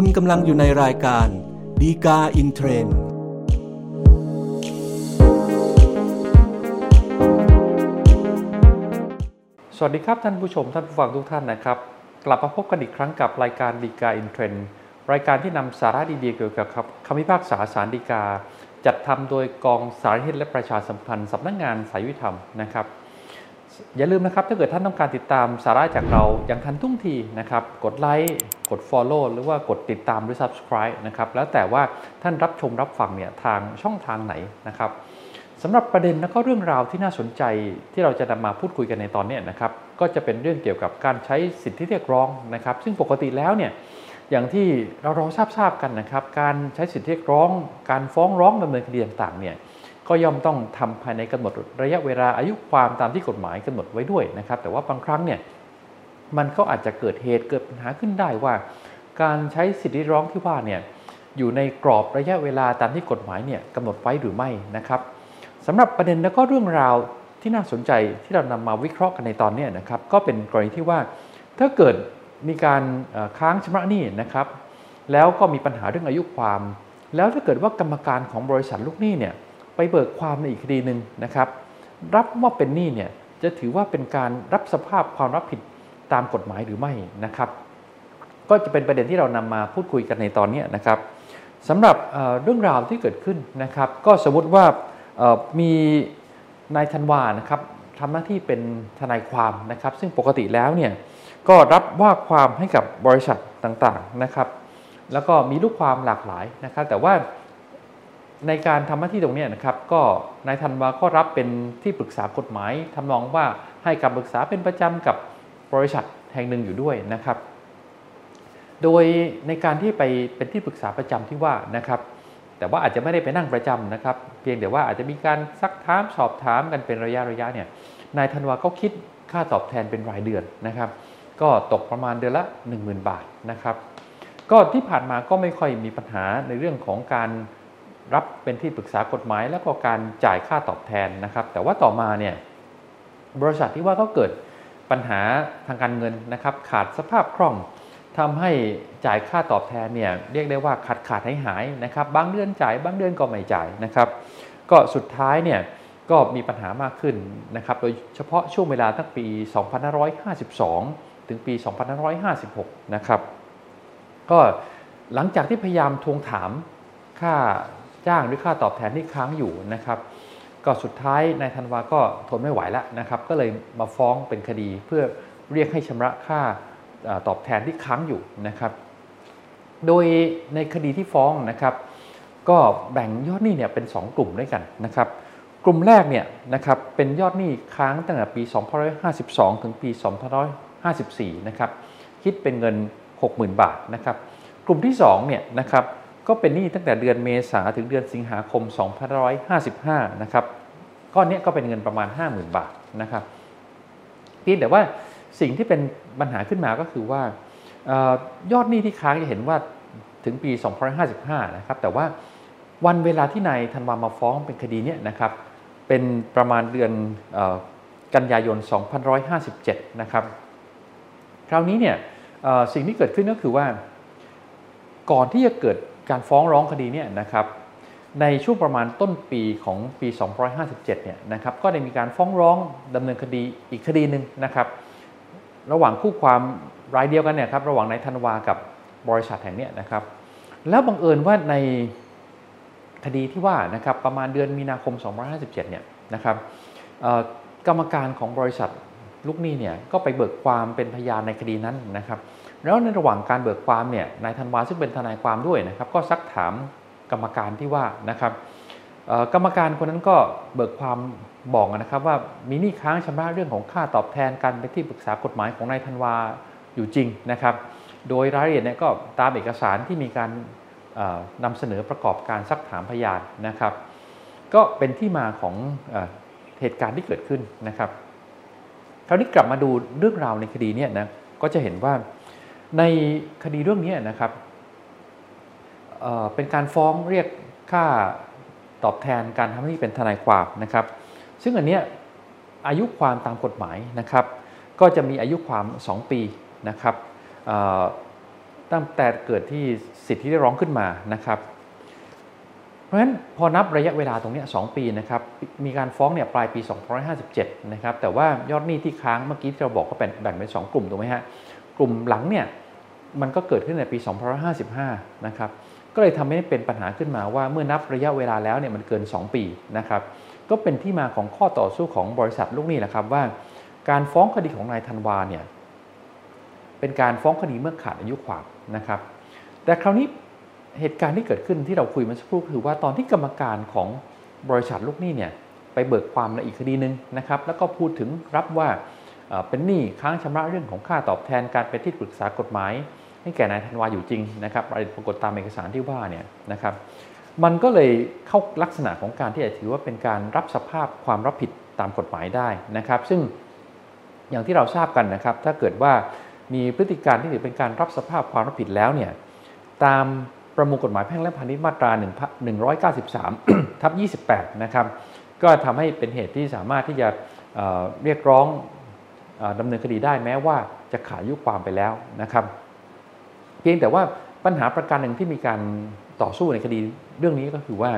คุณกำลังอยู่ในรายการ ฎีกาอินเทรนด์สวัสดีครับท่านผู้ชมท่านผู้ฟังทุกท่านนะครับ กลับมาพบกันอีกครั้งกับรายการฎีกาอินเทรนด์รายการที่นำสาระดีๆเกี่ยวกับคำพิพากษาศาลฎีกา จัดทำโดยกองสารนิเทศและประชาสัมพันธ์สำนักงานศาลยุติธรรมนะครับ อย่าลืมนะครับ ถ้าเกิดท่านต้องการติดตามสาระจากเราอย่างทันท่วงทีนะครับ กดไลค์กด Follow หรือว่ากดติดตามหรือ Subscribe นะครับ แล้วแต่ว่าท่านรับชมรับฟังเนี่ยทางช่องทางไหนนะครับสำหรับประเด็นและก็เรื่องราวที่น่าสนใจที่เราจะนำมาพูดคุยกันในตอนนี้นะครับ ก็จะเป็นเรื่องเกี่ยวกับการใช้สิทธิเรียกร้องนะครับ ซึ่งปกติแล้วเนี่ยอย่างที่เราเราทราบทราบกันนะครับ การใช้สิทธิเรียกร้อง การฟ้องร้องดำเนินคดีต่างๆเนี่ย ก็ย่อมต้องทำภายในกำหนดระยะเวลาอายุความตามที่กฎหมายกำหนดไว้ด้วยนะครับ แต่ว่าบางครั้งเนี่ยมันก็อาจจะเกิดเหตุเกิดปัญหาขึ้นได้ว่า การใช้สิทธิร้องที่ว่าเนี่ยอยู่ในกรอบระยะเวลาตามที่กฎหมายเนี่ยกำหนดไว้หรือไม่นะครับสำหรับประเด็นและก็เรื่องราวที่น่าสนใจที่เรานำมาวิเคราะห์กันในตอนนี้นะครับก็เป็นกรณีที่ว่า ถ้าเกิดมีการค้างชำระหนี้นะครับ แล้วก็มีปัญหาเรื่องอายุความ แล้วถ้าเกิดว่ากรรมการของบริษัทลูกหนี้เนี่ย ไปเบิกความในอีกคดีหนึ่งนะครับ รับว่าเป็นหนี้เนี่ยจะถือว่าเป็นการรับสภาพความรับผิดตามกฎหมายหรือไม่นะครับ ก็จะเป็นประเด็นที่เรานำมาพูดคุยกันในตอนนี้นะครับสำหรับเรื่องราวที่เกิดขึ้นนะครับ ก็สมมติว่ามีนายธันวานะครับทำหน้าที่เป็นทนายความนะครับ ซึ่งปกติแล้วเนี่ยก็รับว่าความให้กับบริษัทต่างๆนะครับ แล้วก็มีลูกความหลากหลายนะครับ แต่ว่า ในการทำหน้าที่ตรงนี้นะครับ ก็นายธันวาก็รับเป็นที่ปรึกษากฎหมายทำนองว่าให้คำปรึกษาเป็นประจำกับบริษัทแห่งหนึ่งอยู่ด้วยนะครับ โดยในการที่ไปเป็นที่ปรึกษาประจำที่ว่านะครับ แต่ว่าอาจจะไม่ได้ไปนั่งประจำนะครับ เพียงแต่ว่าอาจจะมีการซักถามสอบถามกันเป็นระยะระยะเนี่ยนายธันวาก็คิดค่าตอบแทนเป็นรายเดือนนะครับ ก็ตกประมาณเดือนละ 10,000 บาทนะครับ ก็ที่ผ่านมาก็ไม่ค่อยมีปัญหาในเรื่องของการ รับเป็นที่ปรึกษากฎหมาย แล้วก็การจ่ายค่าตอบแทนนะครับ แต่ว่าต่อมาเนี่ยบริษัทที่ว่าก็เกิดปัญหาทางการเงินนะครับ ขาดสภาพคล่องทำให้จ่ายค่าตอบแทนเนี่ยเรียกได้ว่าขาดขาดหายหายนะครับ บางเดือนจ่าย บางเดือนก็ไม่จ่ายนะครับ ก็สุดท้ายเนี่ยก็มีปัญหามากขึ้นนะครับ โดยเฉพาะช่วงเวลาตั้งปี 2552 ถึงปี 2556 นะครับ ก็หลังจากที่พยายามทวงถามค่า จ้างหรือค่าตอบแทนที่ค้างอยู่นะครับก็สุดท้ายนายธันวาก็ทนไม่ไหวแล้วนะครับก็เลยมาฟ้องเป็นคดีเพื่อเรียกให้ชำระค่าตอบแทนที่ค้างอยู่นะครับ โดยในคดีที่ฟ้องนะครับ ก็แบ่งยอดหนี้เนี่ยเป็น 2 กลุ่มด้วยกันนะครับกลุ่มแรกเนี่ยนะครับเป็นยอดหนี้ค้างตั้งแต่ปี 2552 ถึงปี2554 นะครับคิดเป็นเงิน 60,000 บาทนะครับ กลุ่มที่2เนี่ยนะครับ ก็เป็นหนี้ตั้งแต่เดือนเมษาถึงเดือนสิงหาคม 2555 นะครับก้อนนี้ก็เป็นเงินประมาณ 50,000 บาทนะครับเพียงแต่ว่าสิ่งที่เป็นปัญหาขึ้นมาก็คือว่ายอดหนี้ที่ค้างจะเห็นว่าถึงปี 2555 นะครับ แต่ว่าวันเวลาที่นายธันวามาฟ้องเป็นคดีนี้นะครับ เป็นประมาณเดือนกันยายน 2557 นะครับ คราวนี้เนี่ยสิ่งที่เกิดขึ้นก็คือว่าก่อนที่จะเกิด การฟ้องร้องคดีเนี่ยนะครับในช่วงประมาณต้นปีของปี 2557 เนี่ยนะครับก็ได้มีการฟ้องร้องดำเนินคดีอีกคดีหนึ่งนะครับ ระหว่างคู่ความรายเดียวกันเนี่ยครับระหว่างนายธันวากับบริษัทแห่งนี้นะครับ แล้วบังเอิญว่าในคดีที่ว่านะครับประมาณเดือนมีนาคม 2557 เนี่ยนะครับกรรมการของบริษัทลูกหนี้เนี่ยก็ไปเบิกความเป็นพยานในคดีนั้นนะครับ แล้วในระหว่างการเบิกความเนี่ยนายธันวาซึ่งเป็นทนายความด้วยนะครับก็ซักถามกรรมการที่ว่านะครับกรรมการคนนั้นก็เบิกความบอกนะครับว่ามีหนี้ค้างชำระเรื่องของค่าตอบแทนกันไปที่ปรึกษากฎหมายของนายธันวาอยู่จริงนะครับ โดยรายละเอียดเนี่ยก็ตามเอกสารที่มีการนำเสนอประกอบการซักถามพยานนะครับ ก็เป็นที่มาของเหตุการณ์ที่เกิดขึ้นนะครับ คราวนี้กลับมาดูเรื่องราวในคดีเนี่ยนะก็จะเห็นว่า ในคดีเรื่องนี้นะครับเป็นการฟ้องเรียกค่าตอบแทนการทำหน้าที่เป็นทนายความนะครับ ซึ่งอันนี้อายุความตามกฎหมายนะครับ ก็จะมีอายุความ 2 ปีนะครับตั้งแต่เกิดที่สิทธิที่ได้ร้องขึ้นมานะครับ เพราะฉะนั้นพอนับระยะเวลาตรงนี้2ปีนะครับ มีการฟ้องเนี่ยปลายปี 2557 นะครับ แต่ว่ายอดหนี้ที่ค้างเมื่อกี้ที่เราบอกก็แบ่งแบ่งเป็น 2 กลุ่มถูกไหมฮะ กลุ่มหลังเนี่ยมันก็เกิดขึ้นในปี2555 นะครับ ก็เลยทำให้เป็นปัญหาขึ้นมาว่าเมื่อนับระยะเวลาแล้วเนี่ยมันเกิน 2 ปีนะครับ ก็เป็นที่มาของข้อต่อสู้ของบริษัทลูกหนี้แหละครับว่า การฟ้องคดีของนายธันวาเนี่ยเป็นการฟ้องคดีเมื่อขาดอายุความนะครับ แต่คราวนี้เหตุการณ์ที่เกิดขึ้นที่เราคุยมาสักครู่คือว่าตอนที่กรรมการของบริษัทลูกหนี้เนี่ยไปเบิกความในอีกคดีหนึ่งนะครับ แล้วก็พูดถึงรับว่า เป็นหนี้ค้างชำระเรื่องของค่าตอบแทนการเป็นที่ปรึกษากฎหมาย ให้แก่นายธันวาอยู่จริงนะครับรายปรากฏตามเอกสารที่ว่าเนี่ยนะครับมันก็เลยเข้าลักษณะของการที่จะถือว่าเป็นการรับสภาพความรับผิดตามกฎหมายได้นะครับ ซึ่งอย่างที่เราทราบกันนะครับ ถ้าเกิดว่ามีพฤติการที่ถือเป็นการรับสภาพความรับผิดแล้วเนี่ยตามประมวลกฎหมายแพ่งและพาณิชย์มาตรา193ทับ28 นะครับ ก็ทำให้เป็นเหตุที่สามารถที่จะเรียกร้อง ดำเนินคดีได้แม้ว่าจะขาดยุความไปแล้วนะครับ เพียงแต่ว่าปัญหาประการหนึ่งที่มีการต่อสู้ในคดีเรื่องนี้ก็คือว่า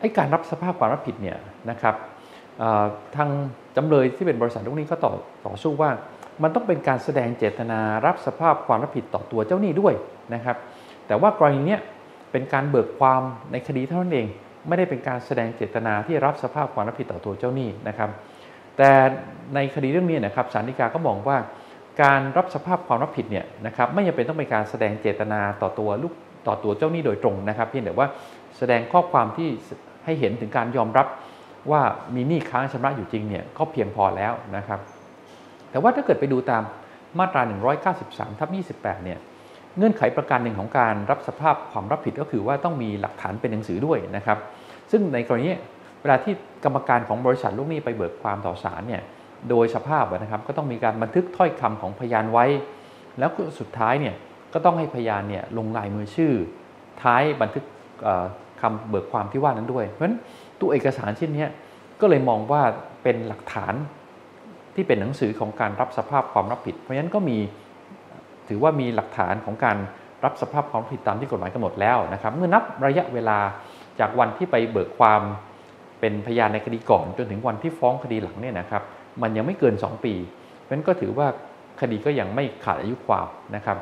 ไอ้การรับสภาพความรับผิดเนี่ยนะครับทางจำเลยที่เป็นบริษัทลูกนี้ก็ต่อต่อสู้ว่า มันต้องเป็นการแสดงเจตนารับสภาพความรับผิดต่อตัวเจ้าหนี้ด้วยนะครับ แต่ว่ากรณีนี้เป็นการเบิกความในคดีเท่านั้นเอง ไม่ได้เป็นการแสดงเจตนาที่รับสภาพความรับผิดต่อตัวเจ้าหนี้นะครับ แต่ในคดีเรื่องนี้นะครับศาลฎีกาก็มองว่าการรับสภาพความรับผิดเนี่ยนะครับไม่จำเป็นต้องเป็นการแสดงเจตนาต่อตัวลูกต่อตัวเจ้าหนี้โดยตรงนะครับ เพียงแต่ว่าแสดงข้อความที่ให้เห็นถึงการยอมรับว่ามีหนี้ค้างชำระอยู่จริงเนี่ยก็เพียงพอแล้วนะครับ แต่ว่าถ้าเกิดไปดูตามมาตรา 193ทับ28เนี่ยเงื่อนไขประการหนึ่งของการรับสภาพความรับผิดก็คือว่าต้องมีหลักฐานเป็นหนังสือด้วยนะครับ ซึ่งในกรณี เวลาที่กรรมการของบริษัทลูกหนี้ไปเบิกความต่อศาลเนี่ยโดยสภาพนะครับก็ต้องมีการบันทึกถ้อยคำของพยานไว้ แล้วสุดท้ายเนี่ยก็ต้องให้พยานเนี่ยลงลายมือชื่อ ท้ายบันทึกคำเบิกความที่ว่านั้นด้วย เพราะฉะนั้นตัวเอกสารชิ้นนี้ก็เลยมองว่าเป็นหลักฐานที่เป็นหนังสือของการรับสภาพความรับผิด เพราะฉะนั้นก็มีถือว่ามีหลักฐานของการรับสภาพความผิดตามที่กฎหมายกำหนดแล้วนะครับ เมื่อนับระยะเวลาจากวันที่ไปเบิกความ เป็นพยานในคดีก่อนจนถึงวันที่ฟ้องคดีหลังเนี่ยนะครับมันยังไม่เกิน 2 ปีเพราะฉะนั้นก็ถือว่าคดีก็ยังไม่ขาดอายุความนะครับ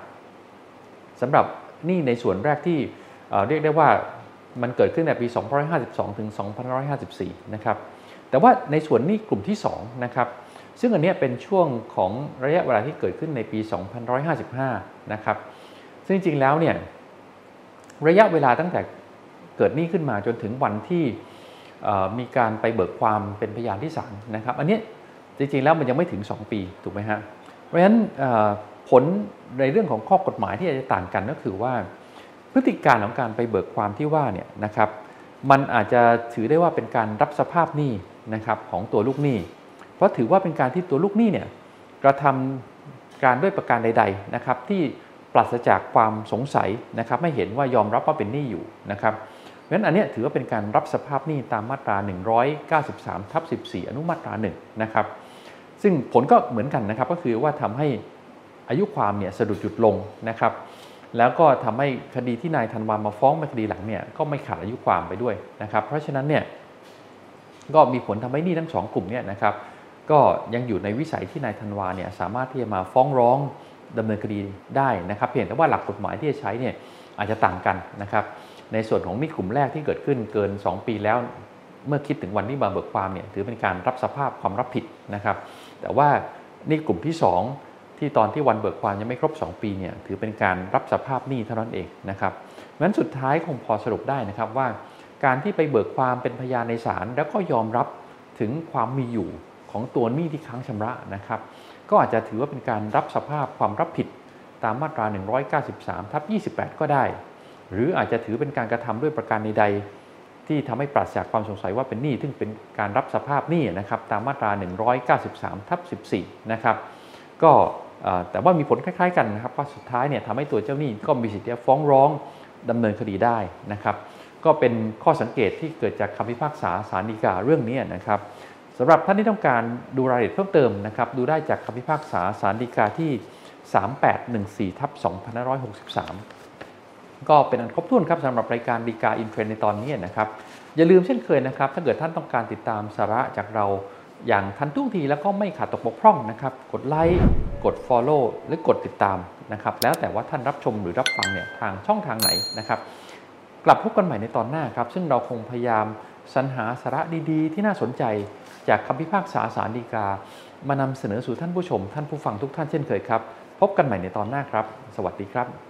สำหรับนี่ในส่วนแรกที่เรียกได้ว่ามันเกิดขึ้นในปี 2552 ถึง 2554 นะครับ แต่ว่าในส่วนนี้กลุ่มที่2นะครับ ซึ่งอันนี้เป็นช่วงของระยะเวลาที่เกิดขึ้นในปี2155 นะครับ ซึ่งจริงๆแล้วเนี่ยระยะเวลาตั้งแต่เกิดนี้ขึ้นมาจนถึงวันที่ มีการไปเบิกความเป็นพยานที่ศาลนะครับ อันนี้จริงๆแล้วมันยังไม่ถึง 2 ปีถูกไหมฮะเพราะฉะนั้นผลในเรื่องของข้อกฎหมายที่อาจจะต่างกันก็คือว่า พฤติการของการไปเบิกความที่ว่าเนี่ยนะครับ มันอาจจะถือได้ว่าเป็นการรับสภาพหนี้นะครับของตัวลูกหนี้ เพราะถือว่าเป็นการที่ตัวลูกหนี้เนี่ยกระทำการด้วยประการใด ๆนะครับ ที่ปราศจากความสงสัยนะครับ ไม่เห็นว่ายอมรับว่าเป็นหนี้อยู่นะครับเราะฉะนั้นอันนี้ถือว่าเป็นการรับสภาพหนี้ตามมาตรา 193ทับ14 อนุมาตรา1นะครับซึ่งผลก็เหมือนกันนะครับก็คือว่าทำให้อายุความเนี่ยสะดุดหยุดลงนะครับแล้วก็ทำให้คดีที่นายธันวามาฟ้องในคดีหลังเนี่ยก็ไม่ขาดอายุความไปด้วยนะครับเพราะฉะนั้นเนี่ยก็มีผลทำให้หนี้ทั้งสองกลุ่มเนี่ยนะครับก็ยังอยู่ในวิสัยที่นายธันวาเนี่ยสามารถที่จะมาฟ้องร้องดำเนินคดีได้นะครับ เพียงแต่ว่าหลักกฎหมายที่จะใช้เนี่ยอาจจะต่างกันนะครับ ในส่วนของมีกลุ่มแรกที่เกิดขึ้นเกิน 2 ปีแล้ว เมื่อคิดถึงวันที่มาเบิกความเนี่ยถือเป็นการรับสภาพความรับผิดนะครับ แต่ว่านี่กลุ่มที่ 2 ที่ตอนที่วันเบิกความยังไม่ครบ 2 ปีเนี่ยถือเป็นการรับสภาพหนี้เท่านั้นเองนะครับงั้นสุดท้ายคงพอสรุปได้นะครับว่า การที่ไปเบิกความเป็นพยานในศาลแล้วก็ยอมรับถึงความมีอยู่ของตัวหนี้ที่ค้างชำระนะครับ ก็อาจจะถือว่าเป็นการรับสภาพความรับผิดตามมาตรา 193 ทับ 28 ก็ได้ หรืออาจจะถือเป็นการกระทำด้วยประการใดๆที่ทำให้ปราศจากความสงสัยว่าเป็นหนี้ซึ่งเป็นการรับสภาพหนี้นะครับตามมาตรา 193ทับ14 นะครับก็แต่ว่ามีผลคล้ายๆกันนะครับว่าสุดท้ายเนี่ยทำให้ตัวเจ้าหนี้ก็มีสิทธิ์ฟ้องร้องดำเนินคดีได้นะครับ ก็เป็นข้อสังเกตที่เกิดจากคำพิพากษาศาลฎีกาเรื่องนี้นะครับสำหรับท่านที่ต้องการดูรายละเอียดเพิ่มเติมนะครับ ดูได้จากคำพิพากษาสารดีกาที่ 3814ทับ2563 ก็เป็นอันครบถ้วนครับสำหรับรายการดีกาอินเทรนในตอนนี้นะครับ อย่าลืมเช่นเคยนะครับ ถ้าเกิดท่านต้องการติดตามสาระจากเราอย่างทันท่วงทีแล้วก็ไม่ขาดตกบกพร่องนะครับ กดไลค์กด Follow หรือกดติดตามนะครับ แล้วแต่ว่าท่านรับชมหรือรับฟังเนี่ยทางช่องทางไหนนะครับ กลับพบกันใหม่ในตอนหน้าครับ ซึ่งเราคงพยายามสรรหาสาระดีๆ ที่น่าสนใจจากคำพิพากษาสารดีกา มานำเสนอสู่ท่านผู้ชม ท่านผู้ฟังทุกท่านเช่นเคยครับ พบกันใหม่ในตอนหน้าครับ สวัสดีครับ